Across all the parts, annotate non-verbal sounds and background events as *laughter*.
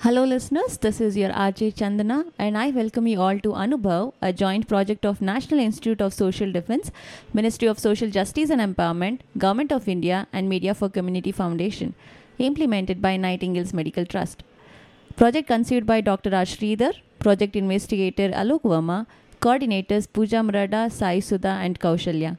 Hello, listeners. This is your RJ Chandana, and I welcome you all to Anubhav, a joint project of National Institute of Social Defense, Ministry of Social Justice and Empowerment, Government of India, and Media for Community Foundation, implemented by Nightingale's Medical Trust. Project conceived by Dr. Raj Sridhar, project investigator Alok Verma, coordinators Pooja Murada, Sai Sudha, and Kaushalya.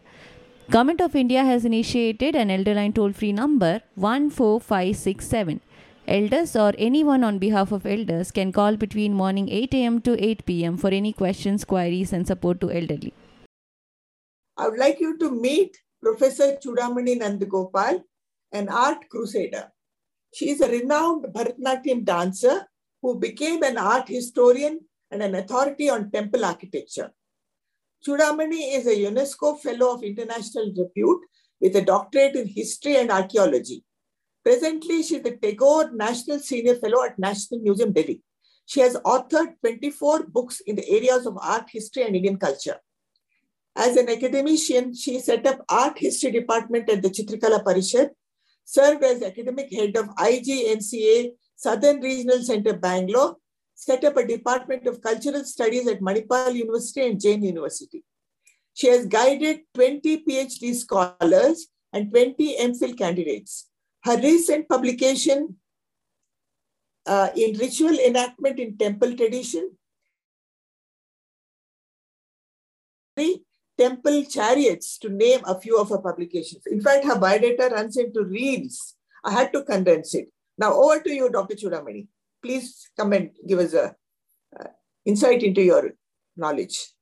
Government of India has initiated an elderline toll-free number 14567 Elders or anyone on behalf of elders can call between morning 8 am to 8 pm for any questions, queries, and support to elderly. I would like you to meet Professor Chudamani Nandagopal, an art crusader. She is a renowned Bharatanatyam dancer who became an art historian and an authority on temple architecture. Chudamani is a UNESCO Fellow of International Repute with a doctorate in history and archaeology. Presently, she is the Tagore National Senior Fellow at National Museum, Delhi. She has authored 24 books in the areas of art history and Indian culture. As an academician, she set up art history department at the Chitrakala Parishad, served as academic head of IGNCA Southern Regional Center, Bangalore, set up a department of cultural studies at Manipal University and Jain University. She has guided 20 PhD scholars and 20 MPhil candidates. Her recent publication uh, in ritual enactment in temple tradition, temple chariots, to name a few of her publications. In fact, her biodata runs into reels. I had to condense it. Now, over to you, Dr. Chudamani. Please come and give us a uh, insight into your knowledge.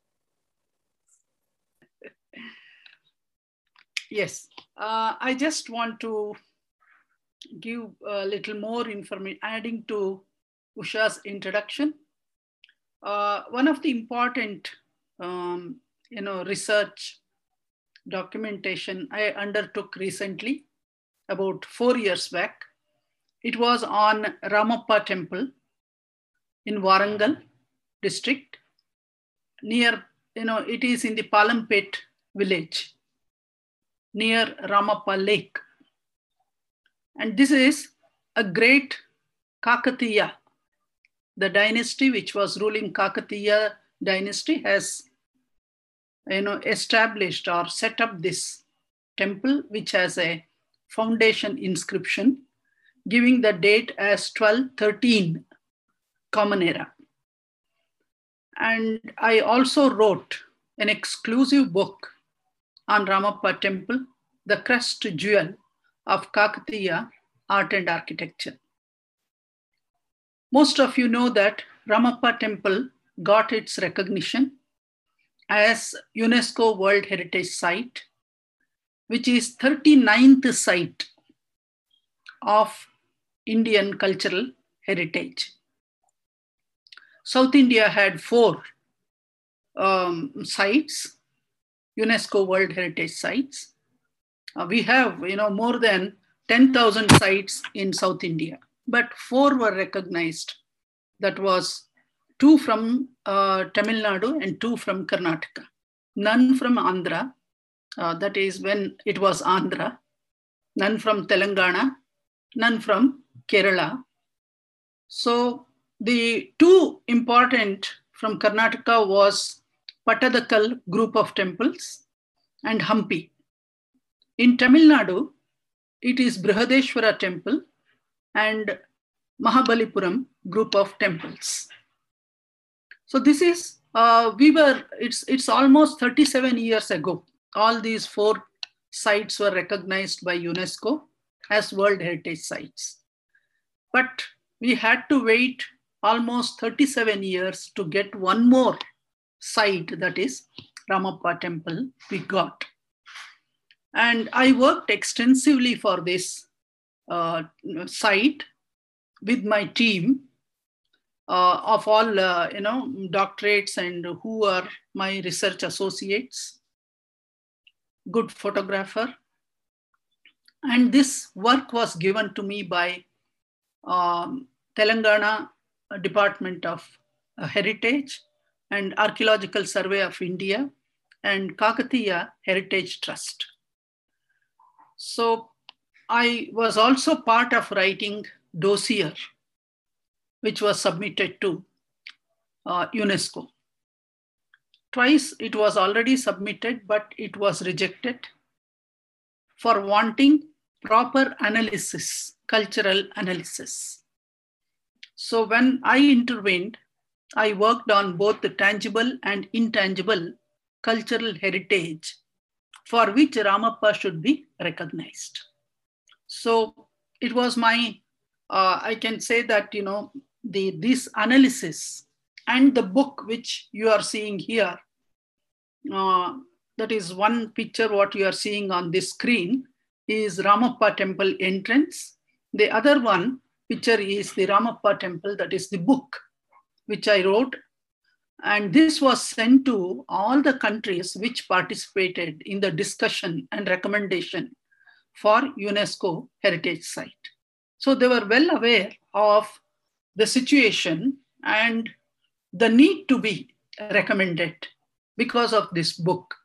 Yes, uh, I just want to give a little more information, adding to Usha's introduction. Uh, one of the important, um, you know, research documentation I undertook recently, about four years back. It was on Ramappa Temple in Warangal district, near, you know, it is in the Palampet village, near Ramappa Lake. And this is a great Kakatiya. The dynasty which was ruling Kakatiya dynasty has you know, established or set up this temple, which has a foundation inscription giving the date as 1213 Common Era. And I also wrote an exclusive book on Ramappa Temple, The Crest Jewel of Kakatiya art and architecture. Most of you know that Ramappa Temple got its recognition as UNESCO World Heritage Site, which is 39th site of Indian cultural heritage. South India had four um, sites, UNESCO World Heritage Sites. Uh, we have, you know, more than 10,000 sites in South India, but four were recognized. That was two from uh, Tamil Nadu and two from Karnataka. None from Andhra, uh, that is when it was Andhra. None from Telangana, none from Kerala. So the two important from Karnataka was Pattadakal group of temples and Hampi. In Tamil Nadu, it is Brihadeshwara temple and Mahabalipuram group of temples. So this is, uh, we were, it's, it's almost 37 years ago. All these four sites were recognized by UNESCO as World Heritage Sites. But we had to wait almost 37 years to get one more site, that is Ramappa temple, we got. And I worked extensively for this uh, site with my team uh, of all, uh, you know, doctorates and who are my research associates. Good photographer. And this work was given to me by um, Telangana Department of Heritage and Archaeological Survey of India and Kakatiya Heritage Trust. So I was also part of writing dossier, which was submitted to uh, UNESCO. Twice it was already submitted, but it was rejected for wanting proper analysis, cultural analysis. So when I intervened, I worked on both the tangible and intangible cultural heritage for which Ramappa should be recognized. So it was my, uh, I can say that, you know, the, this analysis and the book which you are seeing here, uh, that is one picture what you are seeing on this screen is Ramappa temple entrance. The other one picture is the Ramappa temple, that is the book which I wrote. And this was sent to all the countries which participated in the discussion and recommendation for UNESCO heritage site. So they were well aware of the situation and the need to be recommended because of this book.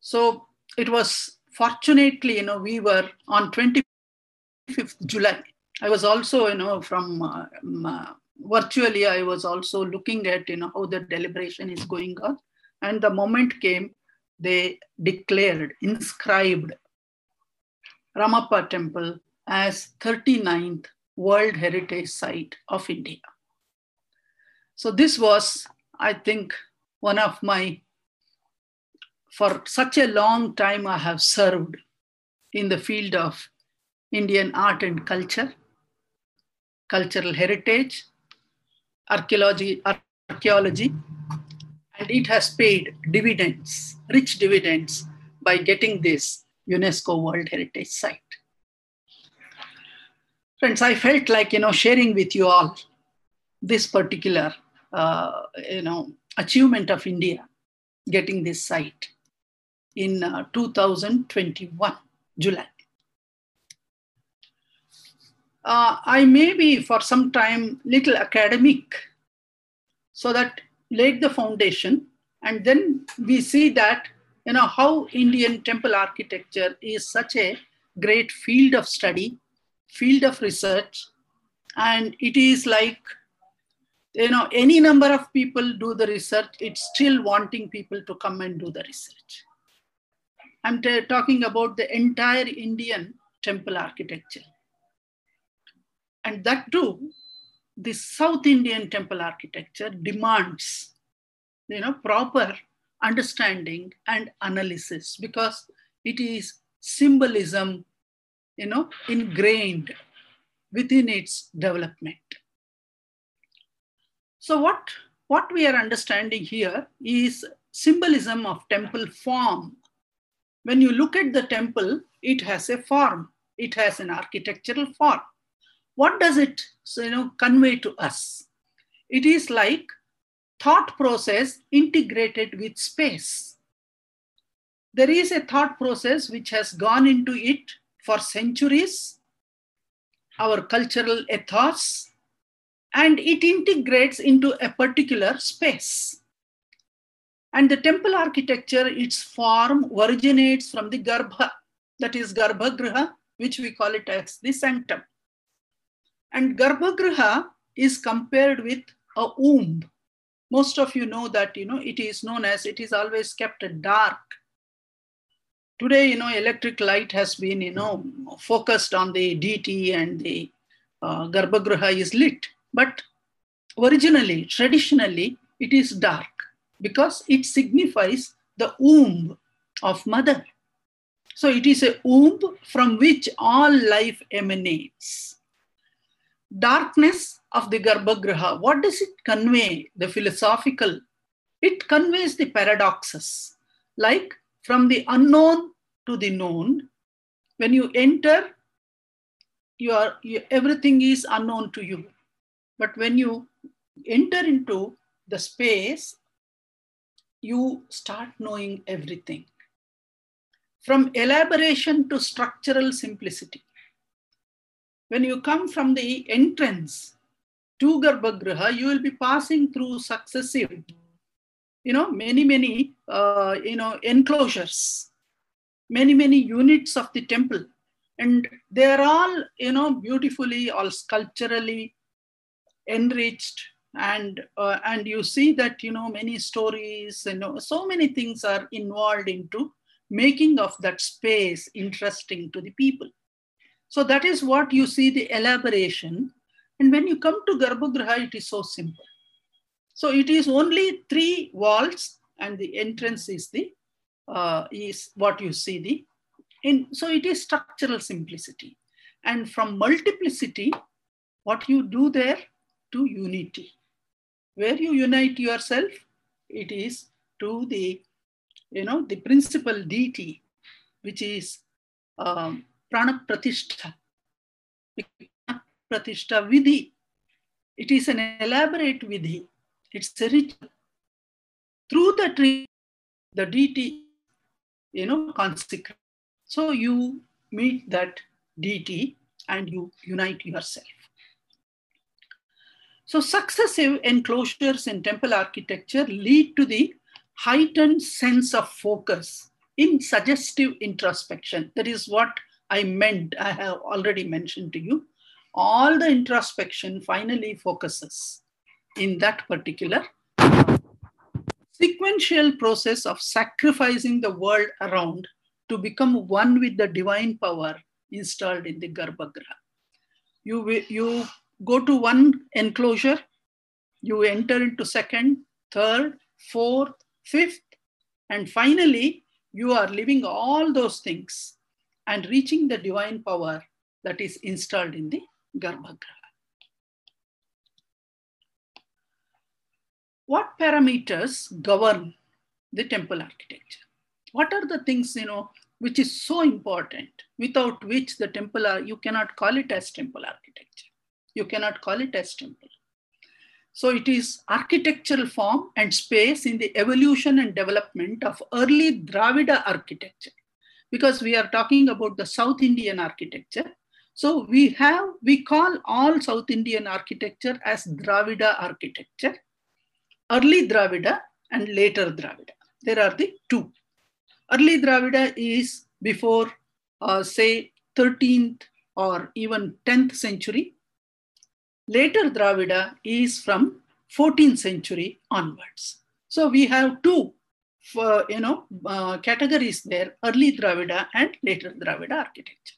So it was fortunately, you know, we were on 25th July. I was also, you know, from uh, uh, virtually, I was also looking at, you know, how the deliberation is going on. And the moment came, they declared, inscribed Ramappa Temple as 39th World Heritage Site of India. So this was, I think, one of my, for such a long time I have served in the field of Indian art and culture, cultural heritage, archaeology, archaeology, and it has paid dividends, rich dividends by getting this UNESCO World Heritage Site. Friends, I felt like, you know, sharing with you all this particular, uh, you know, achievement of India, getting this site in uh, 2021, July. Uh, I may be for some time little academic, so that laid the foundation, and then we see that you know how Indian temple architecture is such a great field of study, field of research, and it is like you know any number of people do the research, it's still wanting people to come and do the research. I'm talking about the entire Indian temple architecture. And that too, the South Indian temple architecture demands you know, proper understanding and analysis because it is symbolism you know, ingrained within its development. So what, what we are understanding here is symbolism of temple form. When you look at the temple, it has a form. It has an architectural form. What does it you know, convey to us? It is like thought process integrated with space. There is a thought process which has gone into it for centuries, our cultural ethos, and it integrates into a particular space. And the temple architecture, its form originates from the Garbha, that is Garbhagriha, which we call it as the sanctum. And Garbhagriha is compared with a womb. Most of you know that, you know, it is known as, it is always kept dark. Today, you know, electric light has been, you know, focused on the deity and the uh, Garbhagriha is lit. But originally, traditionally, it is dark because it signifies the womb of mother. So it is a womb from which all life emanates. Darkness of the Garbhagriha, what does it convey? The philosophical. It conveys the paradoxes, like from the unknown to the known. When you enter, you are, you, everything is unknown to you. But when you enter into the space, you start knowing everything. From elaboration to structural simplicity. When you come from the entrance to Garbhagriha, you will be passing through successive, you know, many, many, uh, you know, enclosures, many, many units of the temple. And they're all, you know, beautifully, all sculpturally enriched. And, uh, and you see that, you know, many stories, you know, so many things are involved into making of that space interesting to the people. So that is what you see the elaboration. And when you come to Garbhagriha, it is so simple. So it is only three walls and the entrance is the uh, is what you see the in so it is structural simplicity and from multiplicity what you do there to unity where you unite yourself it is to the you know the principal deity which is um, prana pratishtha pratishtha vidhi it is an elaborate vidhi it's a ritual through the tree the deity you know consecrate. So you meet that deity and you unite yourself. So successive enclosures in temple architecture lead to the heightened sense of focus in suggestive introspection. That is what I meant, I have already mentioned to you. All the introspection finally focuses in that particular sequential process of sacrificing the world around to become one with the divine power installed in the Garbhagriha. You, you go to one enclosure, you enter into second, third, fourth, fifth, and finally, you are living all those things and reaching the divine power that is installed in the Garbhagriha. What parameters govern the temple architecture? What are the things, you know, which is so important, without which the temple, you cannot call it as temple architecture. You cannot call it as temple. So it is architectural form and space in the evolution and development of early Dravida architecture. Because we are talking about the South Indian architecture. So we have, we call all South Indian architecture as Dravida architecture, early Dravida and later Dravida. There are the two. Early Dravida is before, uh, say, 13th or even 10th century Later Dravida is from 14th century onwards. So we have two you know, uh, categories there, early Dravida and later Dravida architecture.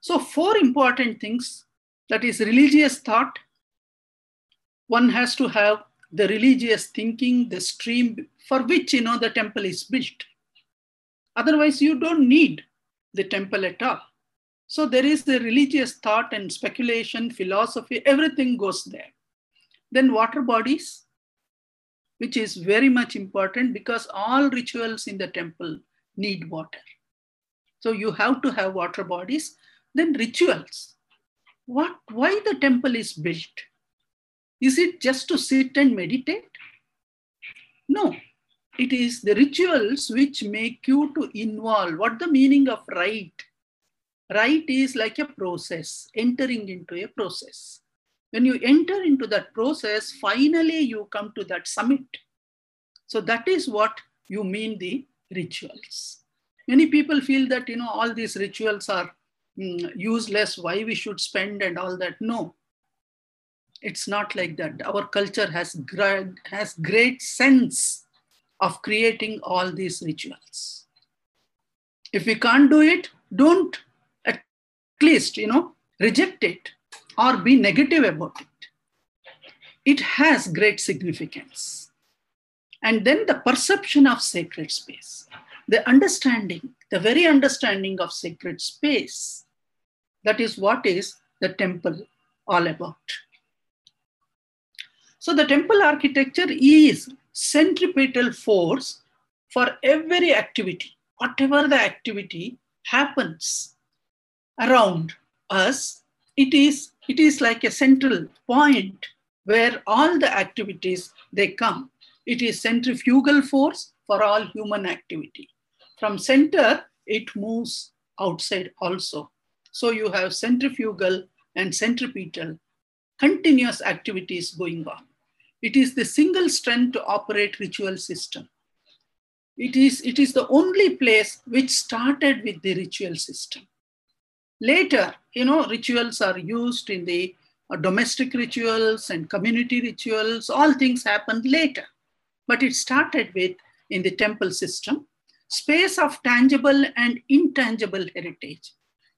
So four important things, that is religious thought. One has to have the religious thinking, the stream for which, you know, the temple is built. Otherwise, you don't need the temple at all. So there is the religious thought and speculation, philosophy, everything goes there. Then water bodies, which is very much important because all rituals in the temple need water. So you have to have water bodies. Then rituals. What, why the temple is built? Is it just to sit and meditate? No, it is the rituals which make you to involve. What the meaning of rite? Rite is like a process, entering into a process. When you enter into that process, finally you come to that summit. So that is what you mean the rituals. Many people feel that, you know, all these rituals are mm, useless, why we should spend and all that. No, it's not like that. Our culture has, gra- has great sense of creating all these rituals. If we can't do it, don't at least, you know, reject it or be negative about it. It has great significance. And then the perception of sacred space, the understanding, the very understanding of sacred space. That is what is the temple all about. So the temple architecture is centripetal force for every activity, whatever the activity happens around us, it is, it is like a central point where all the activities they come. It is centrifugal force for all human activity. From center, it moves outside also. So you have centrifugal and centripetal continuous activities going on. It is the single strength to operate ritual system. It is, it is the only place which started with the ritual system. Later, you know, rituals are used in the uh, domestic rituals and community rituals. All things happened later, but it started with in the temple system, space of tangible and intangible heritage.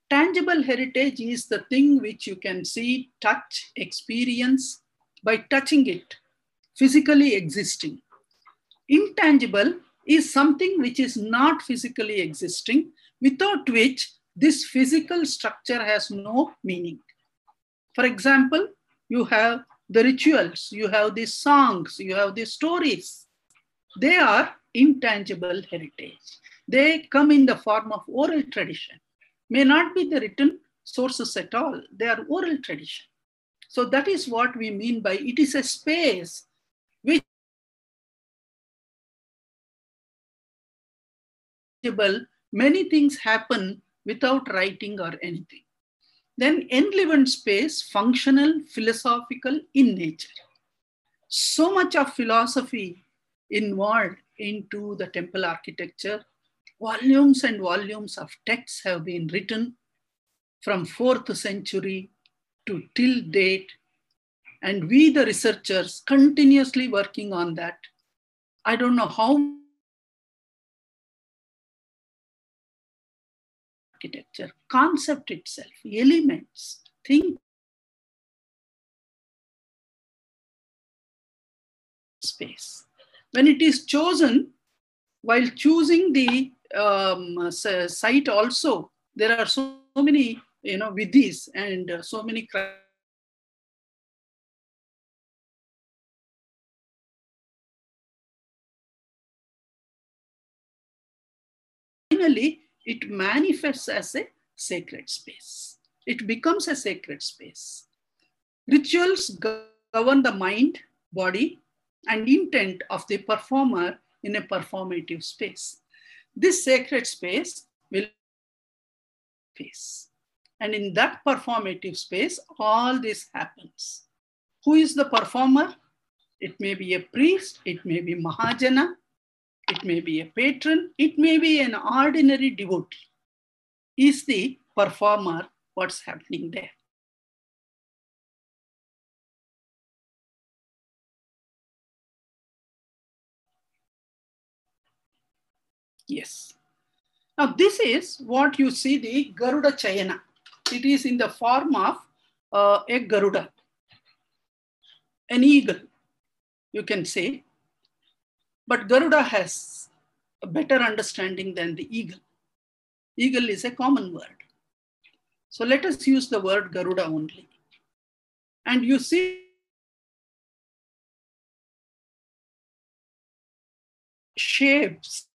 Tangible heritage is the thing which you can see, touch, experience by touching it, physically existing. Intangible is something which is not physically existing, without which this physical structure has no meaning. For example, you have the rituals, you have the songs, you have the stories. They are intangible heritage. They come in the form of oral tradition. May not be the written sources at all, they are oral tradition. So that is what we mean by it is a space which many things happen without writing or anything. Then enlivened space, functional, philosophical in nature. So much of philosophy involved into the temple architecture. Volumes and volumes of texts have been written from 4th century to till date. And we, the researchers, continuously working on that. I don't know how architecture, concept itself, elements, think space. When it is chosen, while choosing the um, site also, there are so many, you know, with vidhis and uh, so many finally it manifests as a sacred space. It becomes a sacred space. Rituals govern the mind, body, and intent of the performer in a performative space. This sacred space will face. And in that performative space, all this happens. Who is the performer? It may be a priest, it may be Mahajana, it may be a patron, it may be an ordinary devotee. Is the performer what's happening there? Yes. Now, this is what you see the Garuda Chayana. It is in the form of uh, a Garuda, an eagle, you can say. But Garuda has a better understanding than the eagle. Eagle is a common word. So let us use the word Garuda only. And you see shapes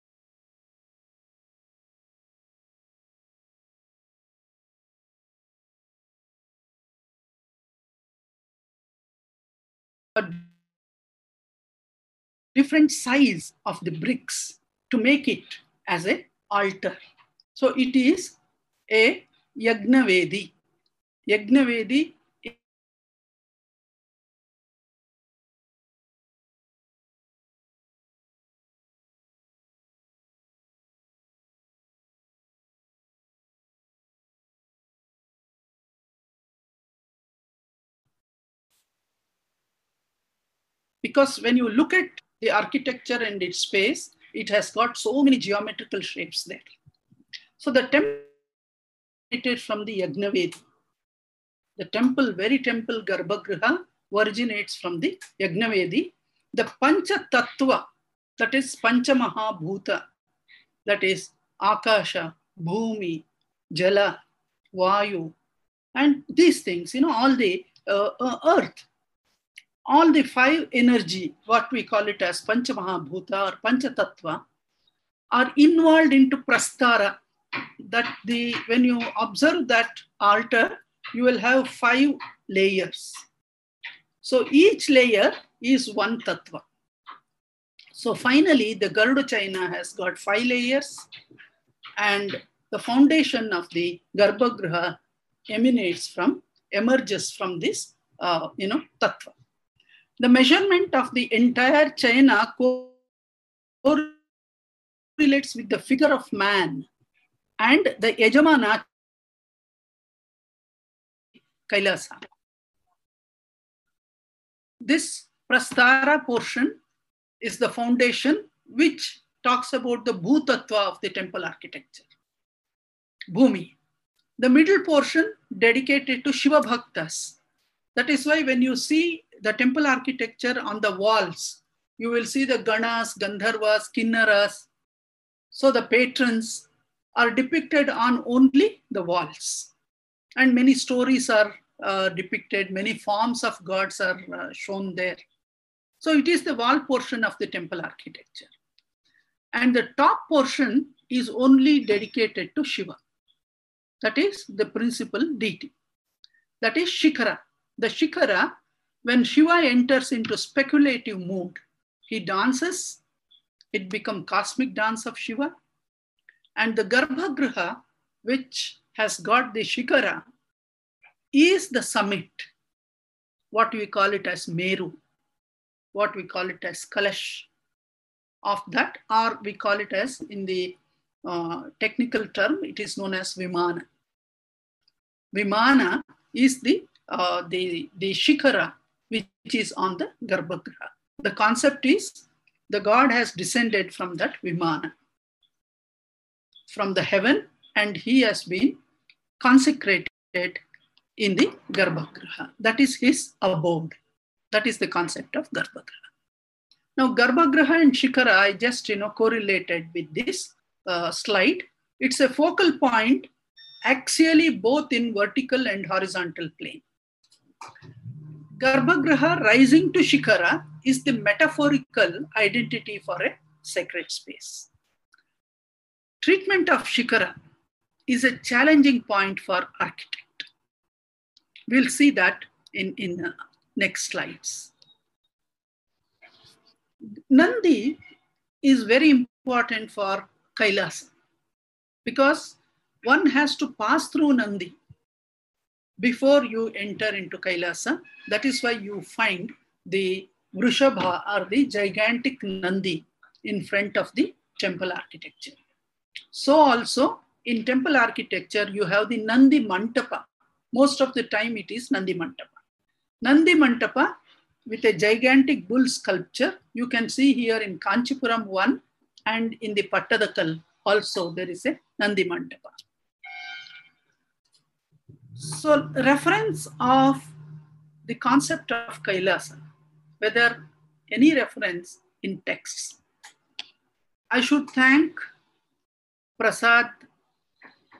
different size of the bricks to make it as a altar. So it is a Yagnavedi. Yagnavedi because when you look at the architecture and its space, it has got so many geometrical shapes there. So the temple from the Yagnavedi. The temple, very temple Garbhagriha originates from the Yagnavedi. The Pancha Tattva, that is Pancha Mahabhuta, that is Akasha, Bhumi, Jala, Vayu, and these things, you know, all the uh, uh, earth, all the five energy, what we call it as Panchamahabhuta or Panchatattva, are involved into Prastara. That the when you observe that altar, you will have five layers. So each layer is one tattva. So finally, the Garuda Chayana has got five layers, and the foundation of the Garbhagriha emanates from, emerges from this, uh, you know, tattva. The measurement of the entire Chayana correlates with the figure of man and the Yajamana Kailasa. This Prastara portion is the foundation which talks about the Bhutattva of the temple architecture. Bhumi. The middle portion dedicated to Shiva Bhaktas. That is why when you see the temple architecture on the walls, you will see the Ganas, Gandharvas, Kinnaras. So the patrons are depicted on only the walls. And many stories are uh, depicted, many forms of gods are uh, shown there. So it is the wall portion of the temple architecture. And the top portion is only dedicated to Shiva. That is the principal deity. That is Shikara. The Shikara, when Shiva enters into speculative mood, he dances, it becomes cosmic dance of Shiva. And the Garbhagriha, which has got the Shikara, is the summit, what we call it as Meru, what we call it as Kalash. Of that, or we call it as in the uh, technical term, it is known as Vimana. Vimana is the, uh, the, the Shikara, which is on the Garbhagriha. The concept is the god has descended from that Vimana, from the heaven, and he has been consecrated in the Garbhagriha. That is his abode. That is the concept of Garbhagriha. Now, Garbhagriha and Shikara, I just you know correlated with this uh, slide. It's a focal point axially both in vertical and horizontal plane. Garbhagriha rising to Shikara is the metaphorical identity for a sacred space. Treatment of Shikara is a challenging point for architect. We'll see that in, in uh, next slides. Nandi is very important for Kailasa because one has to pass through Nandi before you enter into Kailasa. That is why you find the Vrishabha or the gigantic Nandi in front of the temple architecture. So also in temple architecture, you have the Nandi Mantapa. Most of the time it is Nandi Mantapa. Nandi Mantapa with a gigantic bull sculpture. You can see here in Kanchipuram 1 and in the Pattadakal also there is a Nandi Mantapa. So reference of the concept of Kailasa, whether any reference in texts. I should thank Prasad,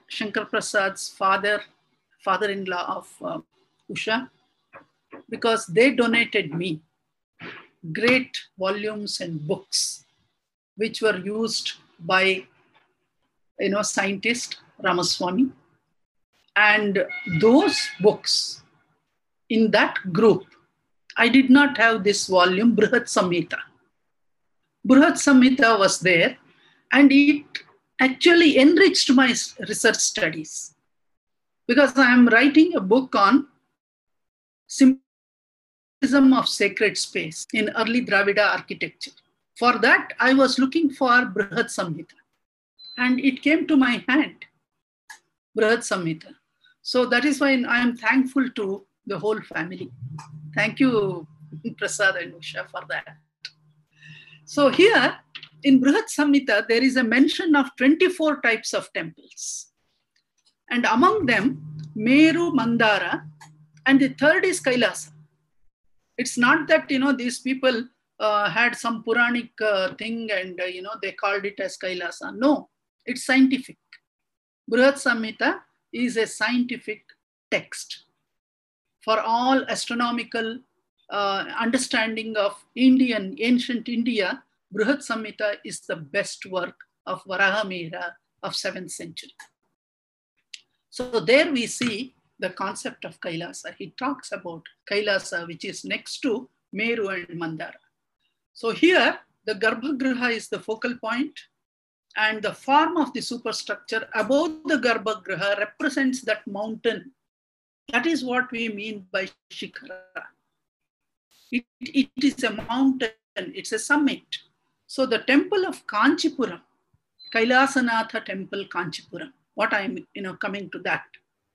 Shankar Prasad's father, father-in-law of uh, Usha, because they donated me great volumes and books which were used by you know scientist Ramaswamy and those books in that group I did not have this volume Brihat Samhita Brihat Samhita was there and it actually enriched my research studies because I am writing a book on symbolism of sacred space in early Dravida architecture. For that, I was looking for Brihat Samhita and it came to my hand, Brihat Samhita. So that is why I am thankful to the whole family. Thank you, Prasad and Usha, for that. So here in Brihat Samhita, there is a mention of 24 types of temples. And among them, Meru Mandara, and the third is Kailasa. It's not that, you know, these people uh, had some Puranic uh, thing and, uh, you know, they called it as Kailasa. No, it's scientific. Brihat Samhita is a scientific text for all astronomical uh, understanding of Indian, ancient India. Brihat Samhita is the best work of Varahamihira of 7th century. So there we see the concept of Kailasa. He talks about Kailasa, which is next to Meru and Mandara. So here, the Garbhagriha is the focal point, and the form of the superstructure above the Garbhagriha represents that mountain. That is what we mean by Shikhara. It, it is a mountain, it's a summit. So the temple of Kanchipuram, Kailasanatha temple Kanchipuram, what I'm you know coming to that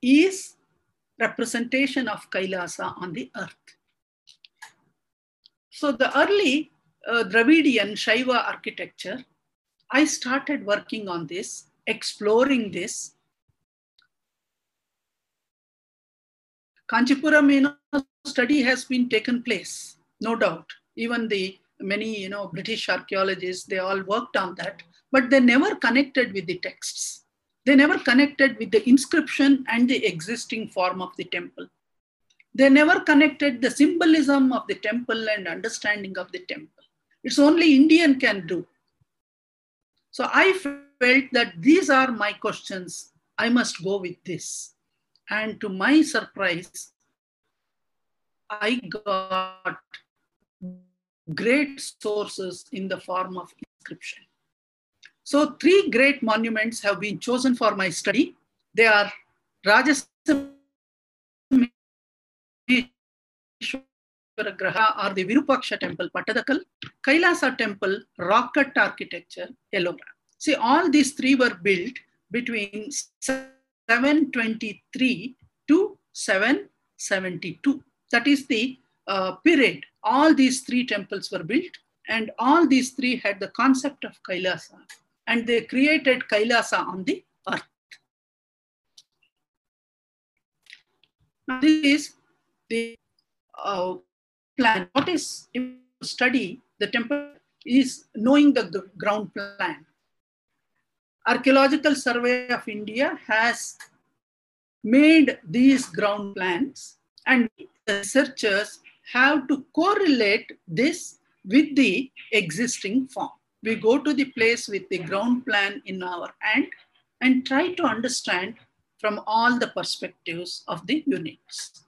is representation of Kailasa on the earth. So the early uh, Dravidian Shaiva architecture, I started working on this, exploring this. Kanchipuram, you know, study has been taken place, no doubt. Even the many, you know, British archaeologists, they all worked on that, but they never connected with the texts. They never connected with the inscription and the existing form of the temple. They never connected the symbolism of the temple and understanding of the temple. It's only Indian can do. So I felt that these are my questions. I must go with this. And to my surprise, I got great sources in the form of inscription. So three great monuments have been chosen for my study. They are Rajasimheshwara Graha or the Virupaksha temple, Pattadakal, Kailasa temple, rock cut architecture, Ellora. See, all these three were built between 723 to 772. That is the uh, period. All these three temples were built, and all these three had the concept of Kailasa, and they created Kailasa on the earth. Now, this is the uh, plan. What is study the temple is knowing the ground plan. Archaeological Survey of India has made these ground plans and researchers have to correlate this with the existing form. We go to the place with the ground plan in our hand and try to understand from all the perspectives of the units.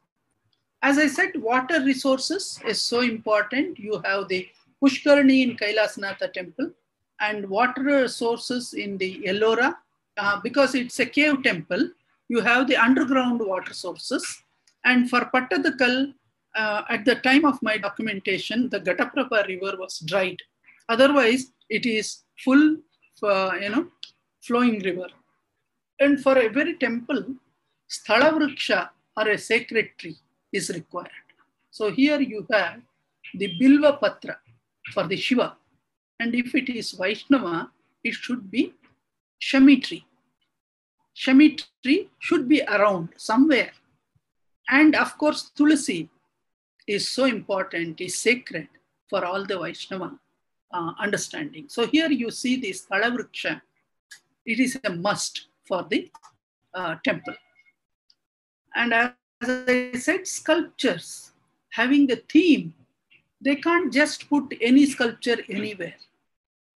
As I said, water resources is so important. You have the Pushkarani in Kailasnatha temple and water sources in the Ellora. Uh, because it's a cave temple, you have the underground water sources. And for Pattadakal, uh, at the time of my documentation, the Ghataprabha river was dried. Otherwise, it is full, uh, you know, flowing river. And for every temple, Sthala Vriksha or a sacred tree is required. So here you have the Bilva Patra for the Shiva. And if it is Vaishnava, it should be Shami tree. Shami tree should be around somewhere. And of course, Tulasi is so important, is sacred for all the Vaishnava uh, understanding. So here you see this Talavriksha. It is a must for the uh, temple. And as I said, sculptures having a theme, they can't just put any sculpture anywhere.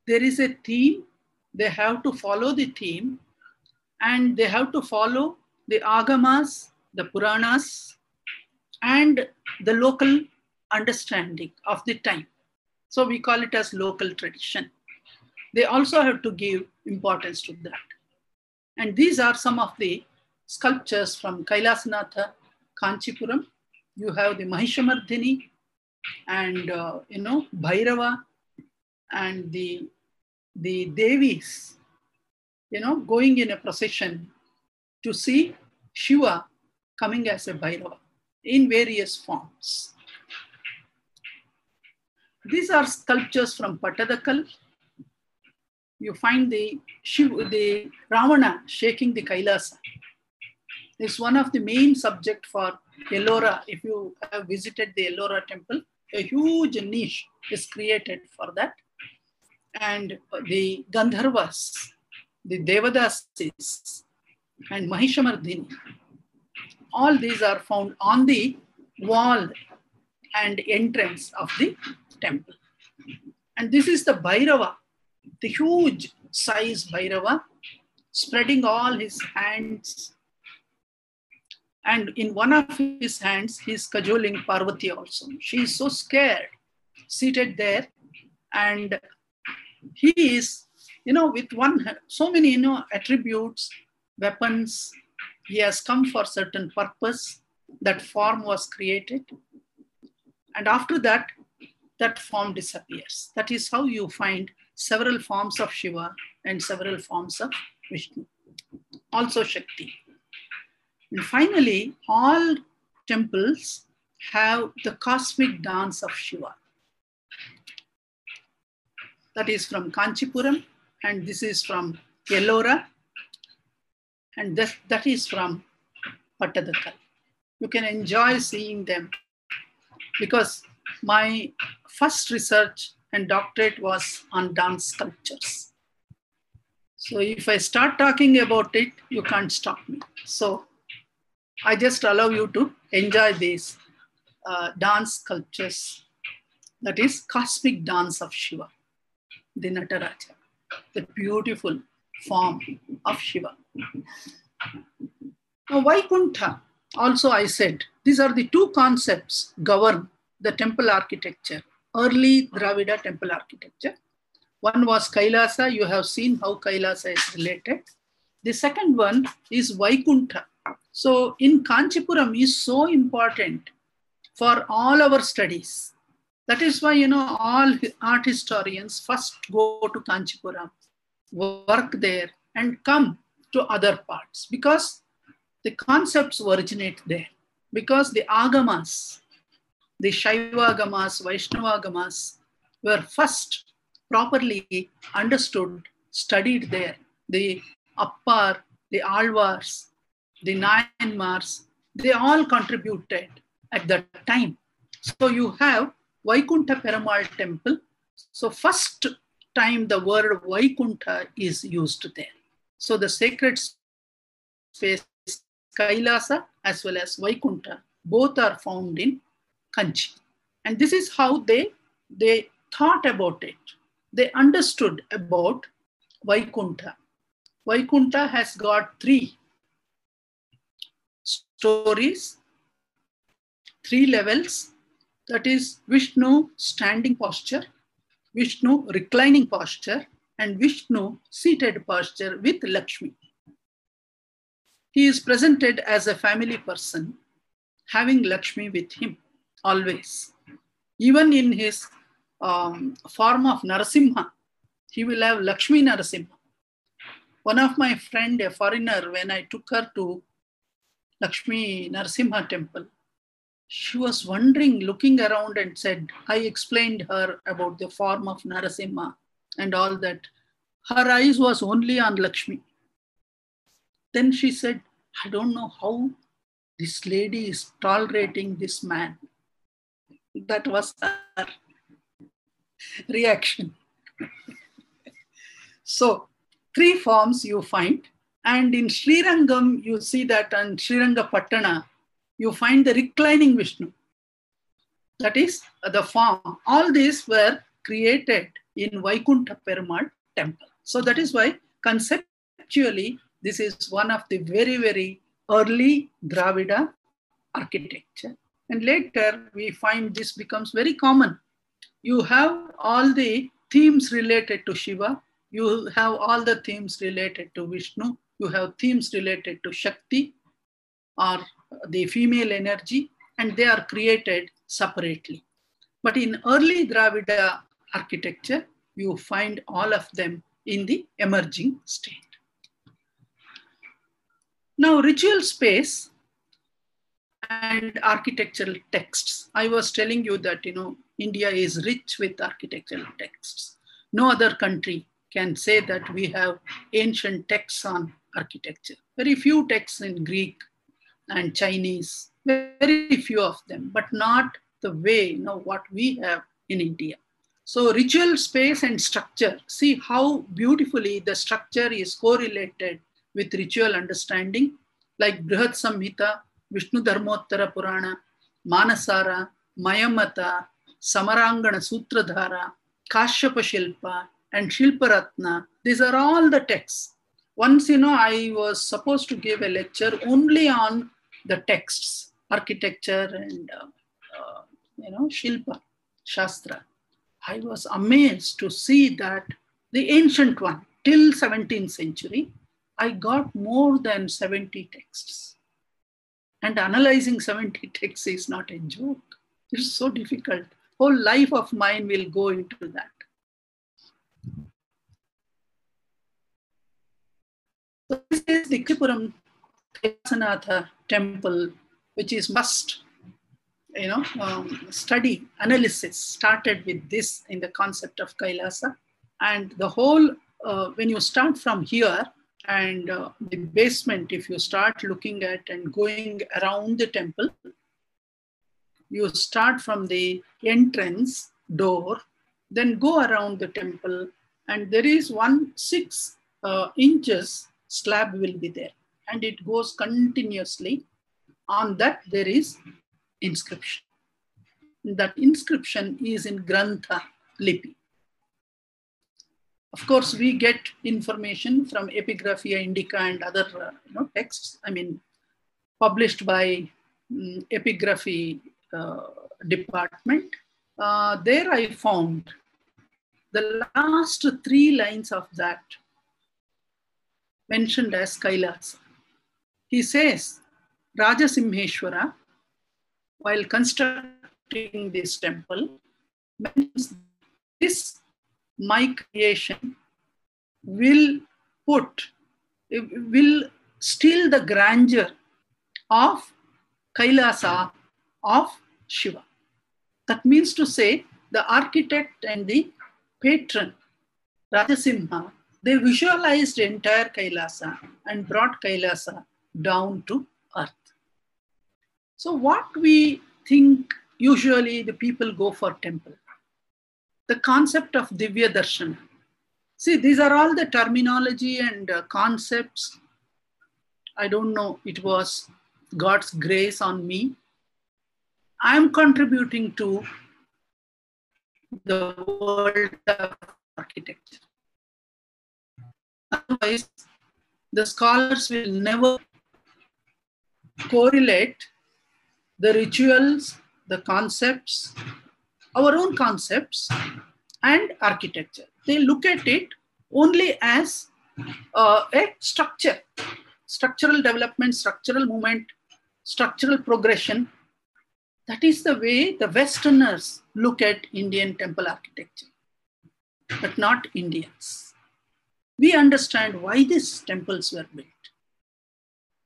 There is a theme, they have to follow the theme, and they have to follow the agamas, the Puranas, and the local understanding of the time. So we call it as local tradition. They also have to give importance to that. And these are some of the sculptures from Kailasnatha, Kanchipuram. You have the Mahishamardhini and, uh, you know, Bhairava and the, the Devis, you know, going in a procession to see Shiva coming as a Bhairava in various forms. These are sculptures from Pattadakal. You find the Shiv, the Ravana shaking the Kailasa. It's one of the main subject for Ellora. If you have visited the Ellora temple, a huge niche is created for that. And the Gandharvas, the Devadasis, and Mahishamardhini, all these are found on the wall and entrance of the temple. And this is the Bhairava, the huge size Bhairava, spreading all his hands. And in one of his hands, he's cajoling Parvati also. She is so scared, seated there. And he is, you know, with one, so many, you know, attributes, weapons. He has come for certain purpose. That form was created. And after that, that form disappears. That is how you find several forms of Shiva and several forms of Vishnu, also Shakti. And finally, all temples have the cosmic dance of Shiva. That is from Kanchipuram, and this is from Ellora, and that, that is from Pattadakal. You can enjoy seeing them because my first research and doctorate was on dance sculptures. So if I start talking about it, you can't stop me. So I just allow you to enjoy these uh, dance sculptures. That is cosmic dance of Shiva, the Nataraja, the beautiful form of Shiva. Now, Vaikuntha, also I said, these are the two concepts govern the temple architecture, early Dravida temple architecture. One was Kailasa, you have seen how Kailasa is related. The second one is Vaikuntha. So in Kanchipuram is so important for all our studies. That is why, you know, all art historians first go to Kanchipuram, work there and come to other parts because the concepts originate there. Because the agamas, the Shaivagamas, Vaishnavagamas were first properly understood, studied there. The Appar, the Alvars, the Nayanmars, they all contributed at that time. So you have Vaikuntha Perumal temple. So first time the word Vaikuntha is used there. So the sacred space Kailasa as well as Vaikuntha both are found in Kanchi. And this is how they, they thought about it. They understood about Vaikuntha. Vaikuntha has got three stories, three levels. That is Vishnu standing posture, Vishnu reclining posture, and Vishnu seated posture with Lakshmi. He is presented as a family person, having Lakshmi with him always. Even in his um, form of Narasimha, he will have Lakshmi Narasimha. One of my friend, a foreigner, when I took her to Lakshmi Narasimha temple, she was wondering, looking around and said, I explained her about the form of Narasimha and all that. Her eyes was only on Lakshmi. Then she said, I don't know how this lady is tolerating this man. That was her reaction. *laughs* so, three forms you find. And in Srirangam, you see that on Sriranga Pattana, you find the reclining Vishnu. That is the form. All these were created in Vaikuntha Perumal temple. So that is why conceptually, this is one of the very, very early Dravida architecture. And later we find this becomes very common. You have all the themes related to Shiva, you have all the themes related to Vishnu, you have themes related to Shakti or the female energy, and they are created separately. But in early Dravida architecture, you find all of them in the emerging state. Now, ritual space and architectural texts. I was telling you that, you know, India is rich with architectural texts. No other country can say that we have ancient texts on architecture. Very few texts in Greek and Chinese, very few of them, but not the way, you know, what we have in India. So ritual space and structure, see how beautifully the structure is correlated with ritual understanding, like Brihat Samhita, Vishnu Dharmottara Purana, Manasara, Mayamata, Samarangana Sutradhara, Kashyapa Shilpa, and Shilparatna. These are all the texts. Once, you know, I was supposed to give a lecture only on the texts, architecture and uh, uh, you know Shilpa, Shastra, I was amazed to see that the ancient one till 17th century, I got more than 70 texts. And analyzing 70 *laughs* texts is not a joke. It's so difficult. Whole life of mine will go into that. So this is the Kanchipuram Kailasanatha temple, which is must, you know, um, study, analysis started with this in the concept of Kailasa. And the whole, uh, when you start from here, and uh, the basement, if you start looking at and going around the temple, you start from the entrance door, then go around the temple, and there is one six uh, inches slab will be there, and it goes continuously. On that, there is inscription. That inscription is in Grantha Lipi. Of course, we get information from Epigraphia Indica and other uh, you know, texts, I mean, published by um, Epigraphy uh, department. Uh, there I found the last three lines of that mentioned as Kailasa. He says, Rajasimheshwara, while constructing this temple, mentions this my creation will put, will steal the grandeur of Kailasa of Shiva. That means to say, the architect and the patron, Rajasimha, they visualized entire Kailasa and brought Kailasa down to earth. So, what we think usually the people go for temple the concept of Divya Darshana. See, these are all the terminology and uh, concepts. I don't know, it was God's grace on me. I'm contributing to the world of architecture. Otherwise, the scholars will never correlate the rituals, the concepts, our own concepts and architecture. They look at it only as uh, a structure, structural development, structural movement, structural progression. That is the way the Westerners look at Indian temple architecture, but not Indians. We understand why these temples were built.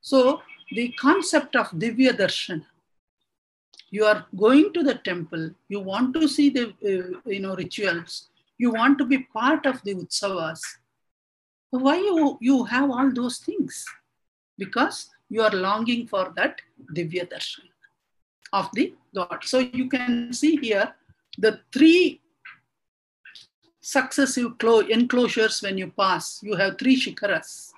So the concept of Divya Darshan you are going to the temple you want to see the uh, you know rituals you want to be part of the utsavas. Why you you have all those things? Because you are longing for that divya darshan of the god. So you can see here the three successive enclosures when you pass you have three shikaras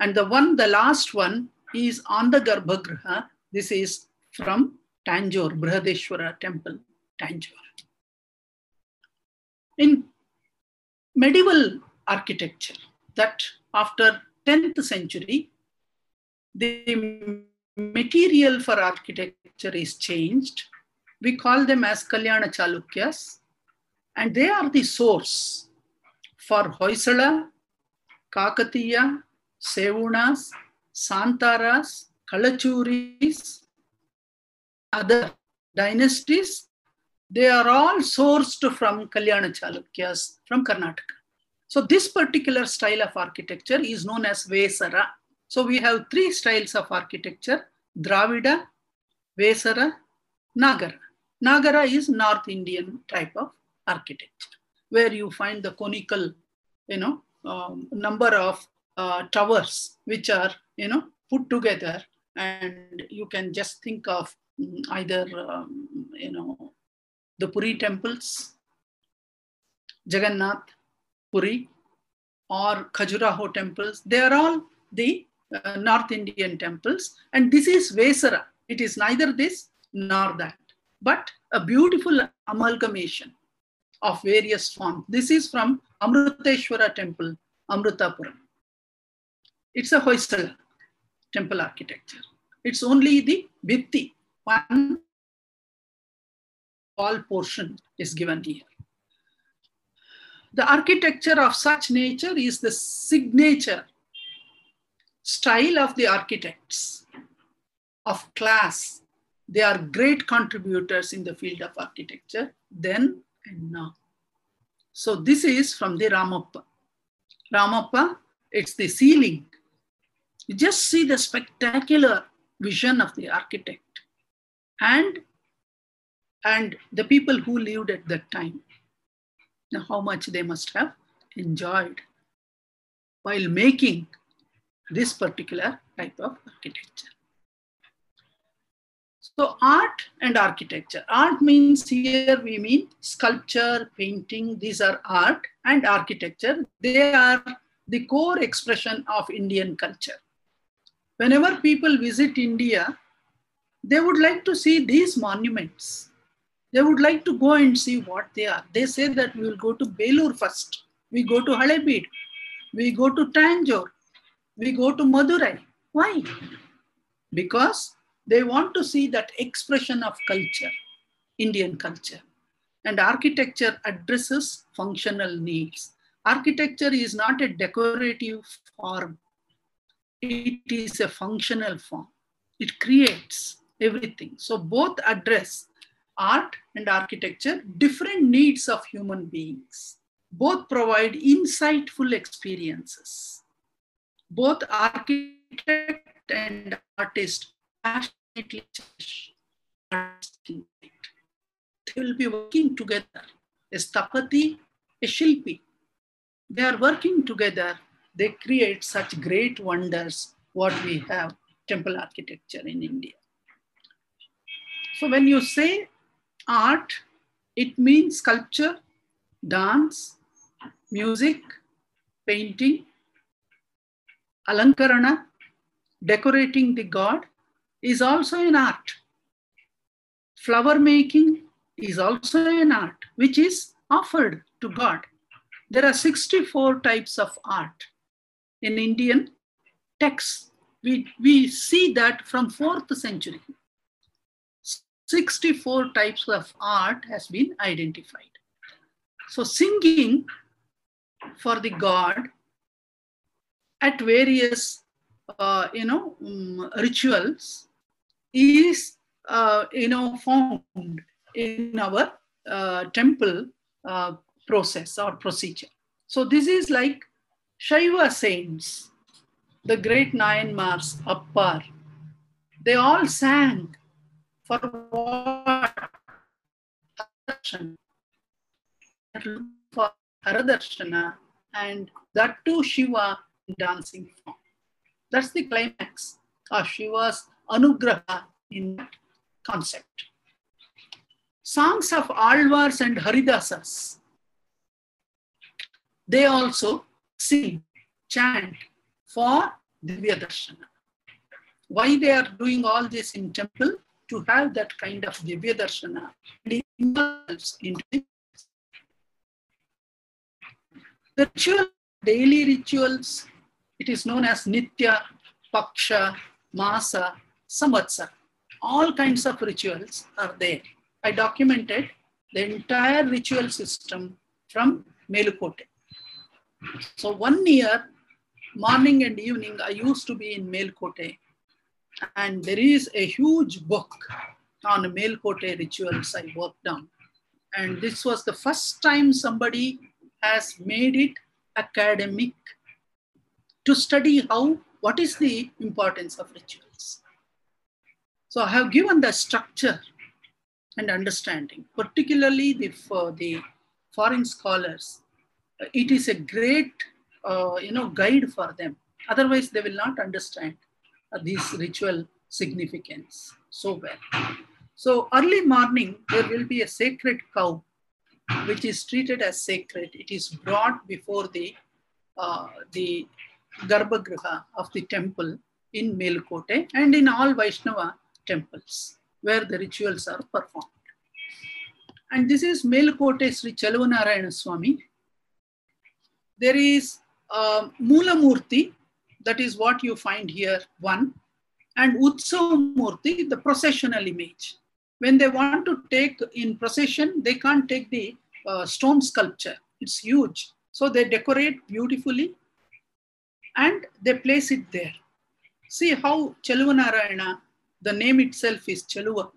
and the one the last one is on the garbhagriha this is from Tanjore, Brihadeshwara temple, Tanjore. In medieval architecture, that after 10th century, the material for architecture is changed. We call them as Kalyana Chalukyas, and they are the source for Hoysala, Kakatiya, Sevunas, Santaras, Kalachuris, other dynasties, they are all sourced from Kalyana Chalukyas from Karnataka. So this particular style of architecture is known as Vesara. So we have three styles of architecture, Dravida, Vesara, Nagara. Nagara is North Indian type of architecture, where you find the conical, you know, um, number of uh, towers which are, you know, put together and you can just think of either um, you know the Puri temples, Jagannath, Puri, or Khajuraho temples. They are all the uh, North Indian temples, and this is Vesara. It is neither this nor that, but a beautiful amalgamation of various forms. This is from Amruteshwara temple, Amrutapuram. It's a Hoysala temple architecture. It's only the bitti, one wall portion is given here. The architecture of such nature is the signature style of the architects of class. They are great contributors in the field of architecture then and now. So this is from the Ramappa. Ramappa, it's the ceiling. You just see the spectacular vision of the architect and, and the people who lived at that time. Now, how much they must have enjoyed while making this particular type of architecture. So art and architecture. Art means here we mean sculpture, painting, these are art and architecture. They are the core expression of Indian culture. Whenever people visit India, they would like to see these monuments. They would like to go and see what they are. They say that we will go to Belur first. We go to Halebeedu. We go to Tanjore. We go to Madurai. Why? Because they want to see that expression of culture, Indian culture. And architecture addresses functional needs. Architecture is not a decorative form, it is a functional form. It creates everything. So both address art and architecture, different needs of human beings. Both provide insightful experiences. Both architect and artist they will be working together. A Stapati, a Shilpi. They are working together. They create such great wonders what we have temple architecture in India. So when you say art, it means sculpture, dance, music, painting, alankarana, decorating the god is also an art. Flower making is also an art, which is offered to God. There are 64 types of art in Indian texts. We, we see that from 4th century. 64 types of art has been identified. So singing for the God at various uh, you know um, rituals is uh, you know found in our uh, temple uh, process or procedure. So this is like Shaiva saints, the great Nayanmars, Appar. They all sang for what? For Haradarshana and that too Shiva dancing form. That's the climax ah, of Shiva's Anugraha in concept. Songs of Alvars and Haridasas, they also sing, chant for Divya Darshana. Why they are doing all this in temple? To have that kind of Divya Darshana into the ritual, daily rituals, it is known as Nitya, Paksha, Masa, Samvatsa. All kinds of rituals are there. I documented the entire ritual system from Melukote. So one year, morning and evening, I used to be in Melkote. And there is a huge book on Melkote rituals I worked on. And this was the first time somebody has made it academic to study how, what is the importance of rituals. So I have given the structure and understanding, particularly the, for the foreign scholars. It is a great, uh, you know, guide for them. Otherwise, they will not understand uh, this ritual significance so well. So early morning, there will be a sacred cow which is treated as sacred. It is brought before the, uh, the Garbhagriha of the temple in Melkote and in all Vaishnava temples where the rituals are performed. And this is Melkote Sri Chelvanarayana Swami. There is uh, Mula Murti, that is what you find here, one. And Utsavamurti, the processional image. When they want to take in procession, they can't take the uh, stone sculpture. It's huge. So they decorate beautifully and they place it there. See how Chaluvanarayana, the name itself is Chaluva.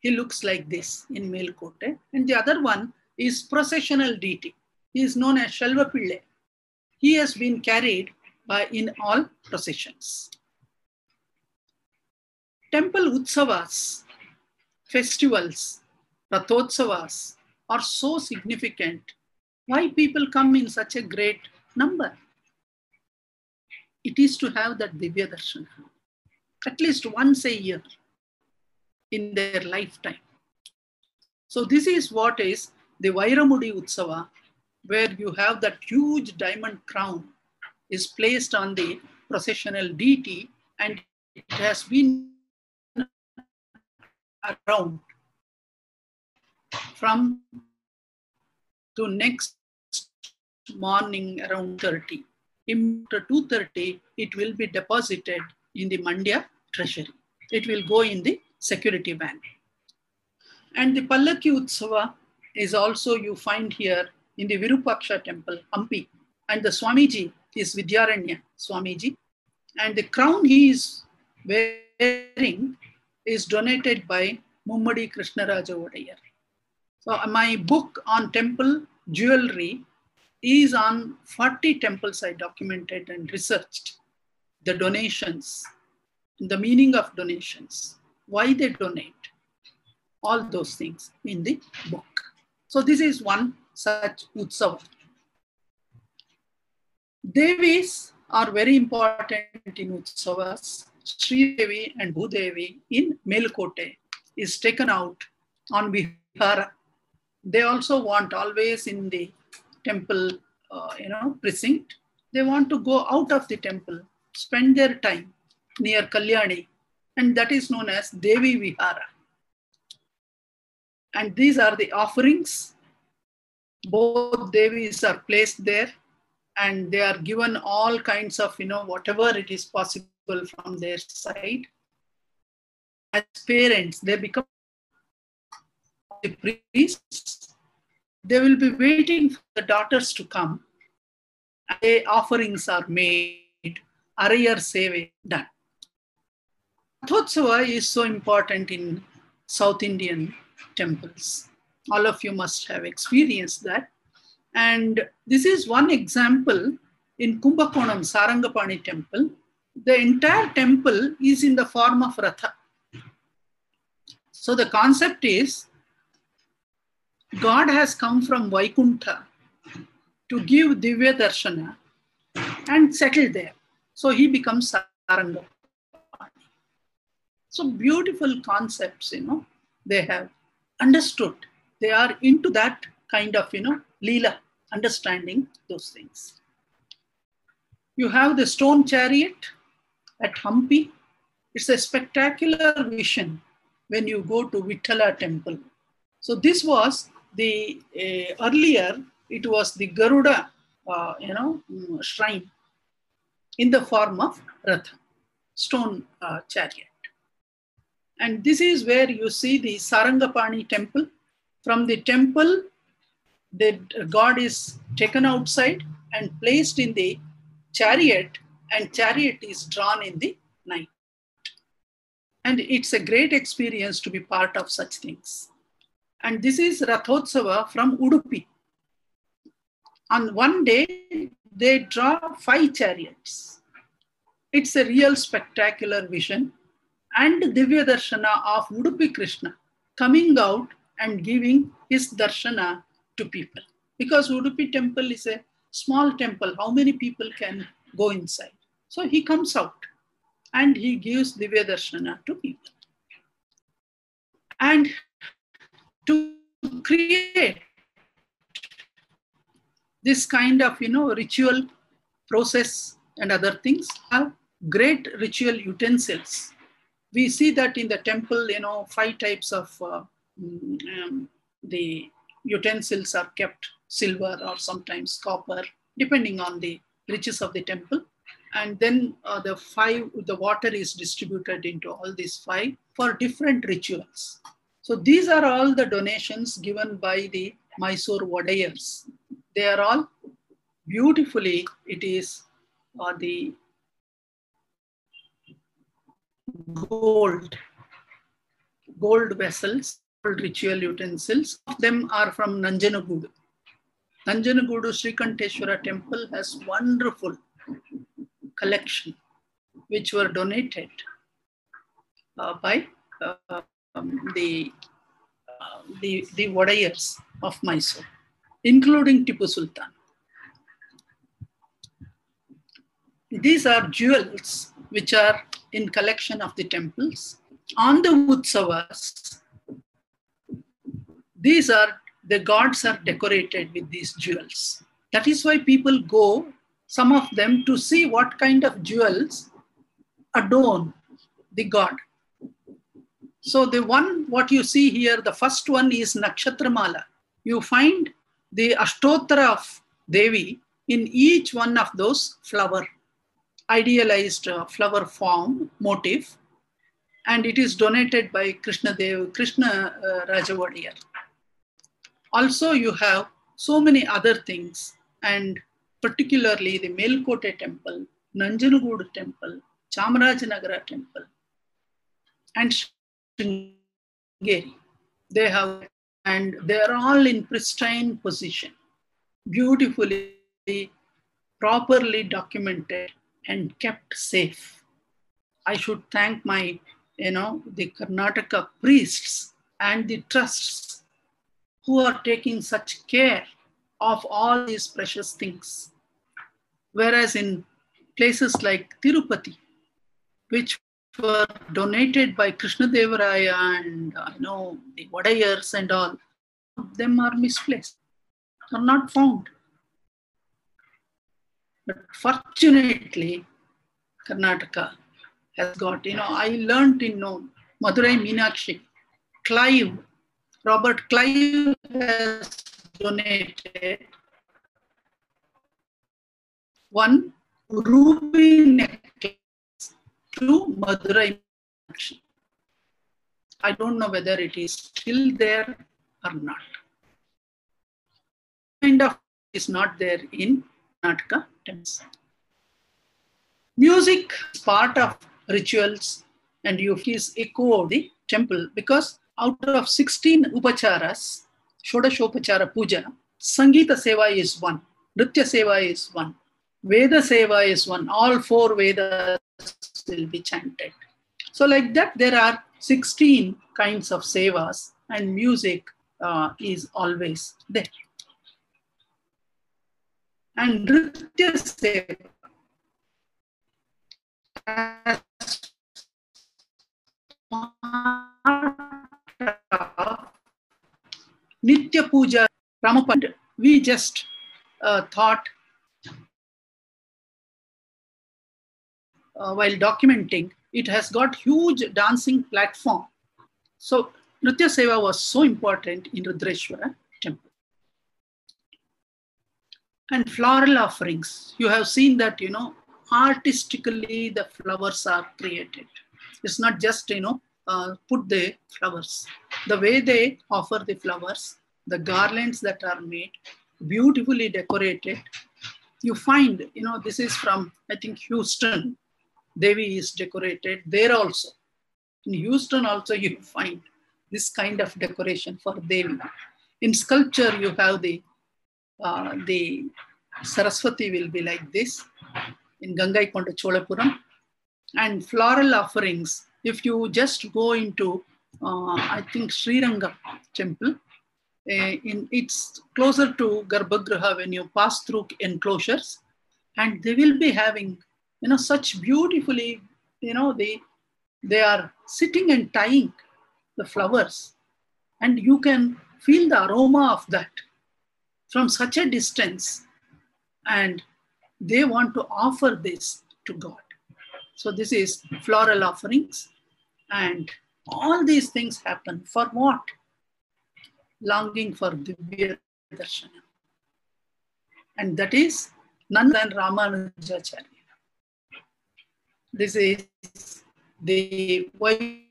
He looks like this in male Melkote. Eh? And the other one is processional deity. He is known as Shalvapille. He has been carried by in all processions. Temple Utsavas, festivals, Rathotsavas are so significant. Why people come in such a great number? It is to have that Divya Darshana at least once a year in their lifetime. So this is what is the Vairamudi Utsava, where you have that huge diamond crown is placed on the processional deity and it has been around from to next morning around 30. After 2.30, it will be deposited in the Mandya treasury. It will go in the security bank. And the Pallaki Utsava is also you find here in the Virupaksha temple, Hampi. And the Swamiji is Vidyaranya Swamiji. And the crown he is wearing is donated by Mummadi Krishnaraja Vodayar. So my book on temple jewelry is on 40 temples I documented and researched the donations, the meaning of donations, why they donate, all those things in the book. So this is one such Utsava. Devis are very important in Utsavas. Sri Devi and Bhudevi in Melkote is taken out on Vihara. They also want always in the temple, uh, you know, precinct. They want to go out of the temple, spend their time near Kalyani, and that is known as Devi Vihara. And these are the offerings. Both Devis are placed there and they are given all kinds of, you know, whatever it is possible from their side. As parents, they become the priests. They will be waiting for the daughters to come. And offerings are made, Arayar Seve done. Rathotsava is so important in South Indian temples. All of you must have experienced that. And this is one example in Kumbakonam Sarangapani temple. The entire temple is in the form of Ratha. So the concept is God has come from Vaikuntha to give Divya Darshana and settle there. So he becomes Sarangapani. So beautiful concepts, you know, they have understood. They are into that kind of, you know, Leela, understanding those things. You have the stone chariot at Hampi. It's a spectacular vision when you go to Vithala temple. So this was the uh, earlier it was the Garuda, uh, you know, shrine in the form of Ratha, stone uh, chariot. And this is where you see the Sarangapani temple. From the temple, the god is taken outside and placed in the chariot, and chariot is drawn in the night. And it's a great experience to be part of such things. And this is Rathotsava from Udupi. On one day, they draw five chariots. It's a real spectacular vision. And Divya Darshana of Udupi Krishna coming out and giving his darshana to people. Because Udupi temple is a small temple, how many people can go inside? So he comes out and he gives Divya Darshana to people. And to create this kind of you know ritual process and other things are great ritual utensils we see that in the temple you know five types of uh, um, the utensils are kept silver or sometimes copper depending on the riches of the temple and then uh, the five, the water is distributed into all these five for different rituals. So these are all the donations given by the Mysore Wadayars. They are all beautifully, it is uh, the gold, gold vessels, gold ritual utensils. Of them are from Nanjanagudu. Nanjanagudu Srikanteshwara temple has wonderful collection which were donated uh, by uh, um, the, uh, the, the Wadayars of Mysore, including Tipu Sultan. These are jewels which are in collection of the temples. On the Utsavas, these are, the gods are decorated with these jewels. That is why people go, some of them, to see what kind of jewels adorn the god. So the one, what you see here, the first one is Nakshatramala. You find the Ashtottara of Devi in each one of those flower, idealized uh, flower form motif. And it is donated by Krishna Dev, Krishna uh. Also, you have so many other things, and particularly the Melkote temple, Nanjanagudu temple, Chamarajanagara temple, and They have, and they are all in pristine position, beautifully, properly documented, and kept safe. I should thank my, you know, the Karnataka priests and the trusts who are taking such care of all these precious things. Whereas in places like Tirupati, which were donated by Krishna Devaraya and uh, you know the Wadayars and all, them are misplaced, are not found. But fortunately, Karnataka has got, you know, I learned in you know, Madurai Meenakshi, Clive, Robert Clive has donated one ruby necklace to Madurai Meenakshi. I don't know whether it is still there or not. Kind of is not there in Karnataka temples. Music is part of rituals and you is echo of the temple because out of 16 upacharas, Shodashopachara puja, Sangita Seva is one, Nritya Seva is one, Veda Seva is one. All four Vedas will be chanted. So, like that, there are 16 kinds of sevas, and music uh, is always there. And Nritya Seva Nitya Puja Ramapand, we just uh, thought uh, while documenting, it has got huge dancing platform. So Nritya Seva was so important in Rudreshwara temple. And floral offerings, you have seen that, you know, artistically the flowers are created. It's not just, you know, uh, put the flowers. The way they offer the flowers, the garlands that are made, beautifully decorated. You find, you know, this is from, I think, Houston. Devi is decorated there also. In Houston also you find this kind of decoration for Devi. In sculpture, you have the, uh, the Saraswati will be like this in Gangaikonda Cholapuram. And floral offerings, if you just go into, uh, I think, Sriranga temple, uh, in, it's closer to Garbhagriha when you pass through enclosures, and they will be having, you know, such beautifully, you know, they, they are sitting and tying the flowers, and you can feel the aroma of that from such a distance. And they want to offer this to God. So this is floral offerings. And all these things happen for what? Longing for Divya Darshana. And that is none than Ramanujacharya. This is the way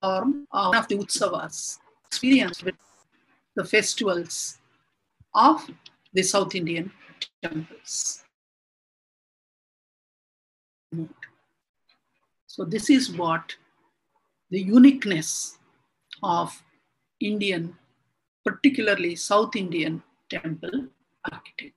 form of the utsavas, experience with the festivals of the South Indian temples. So this is what the uniqueness of Indian, particularly South Indian temple architecture.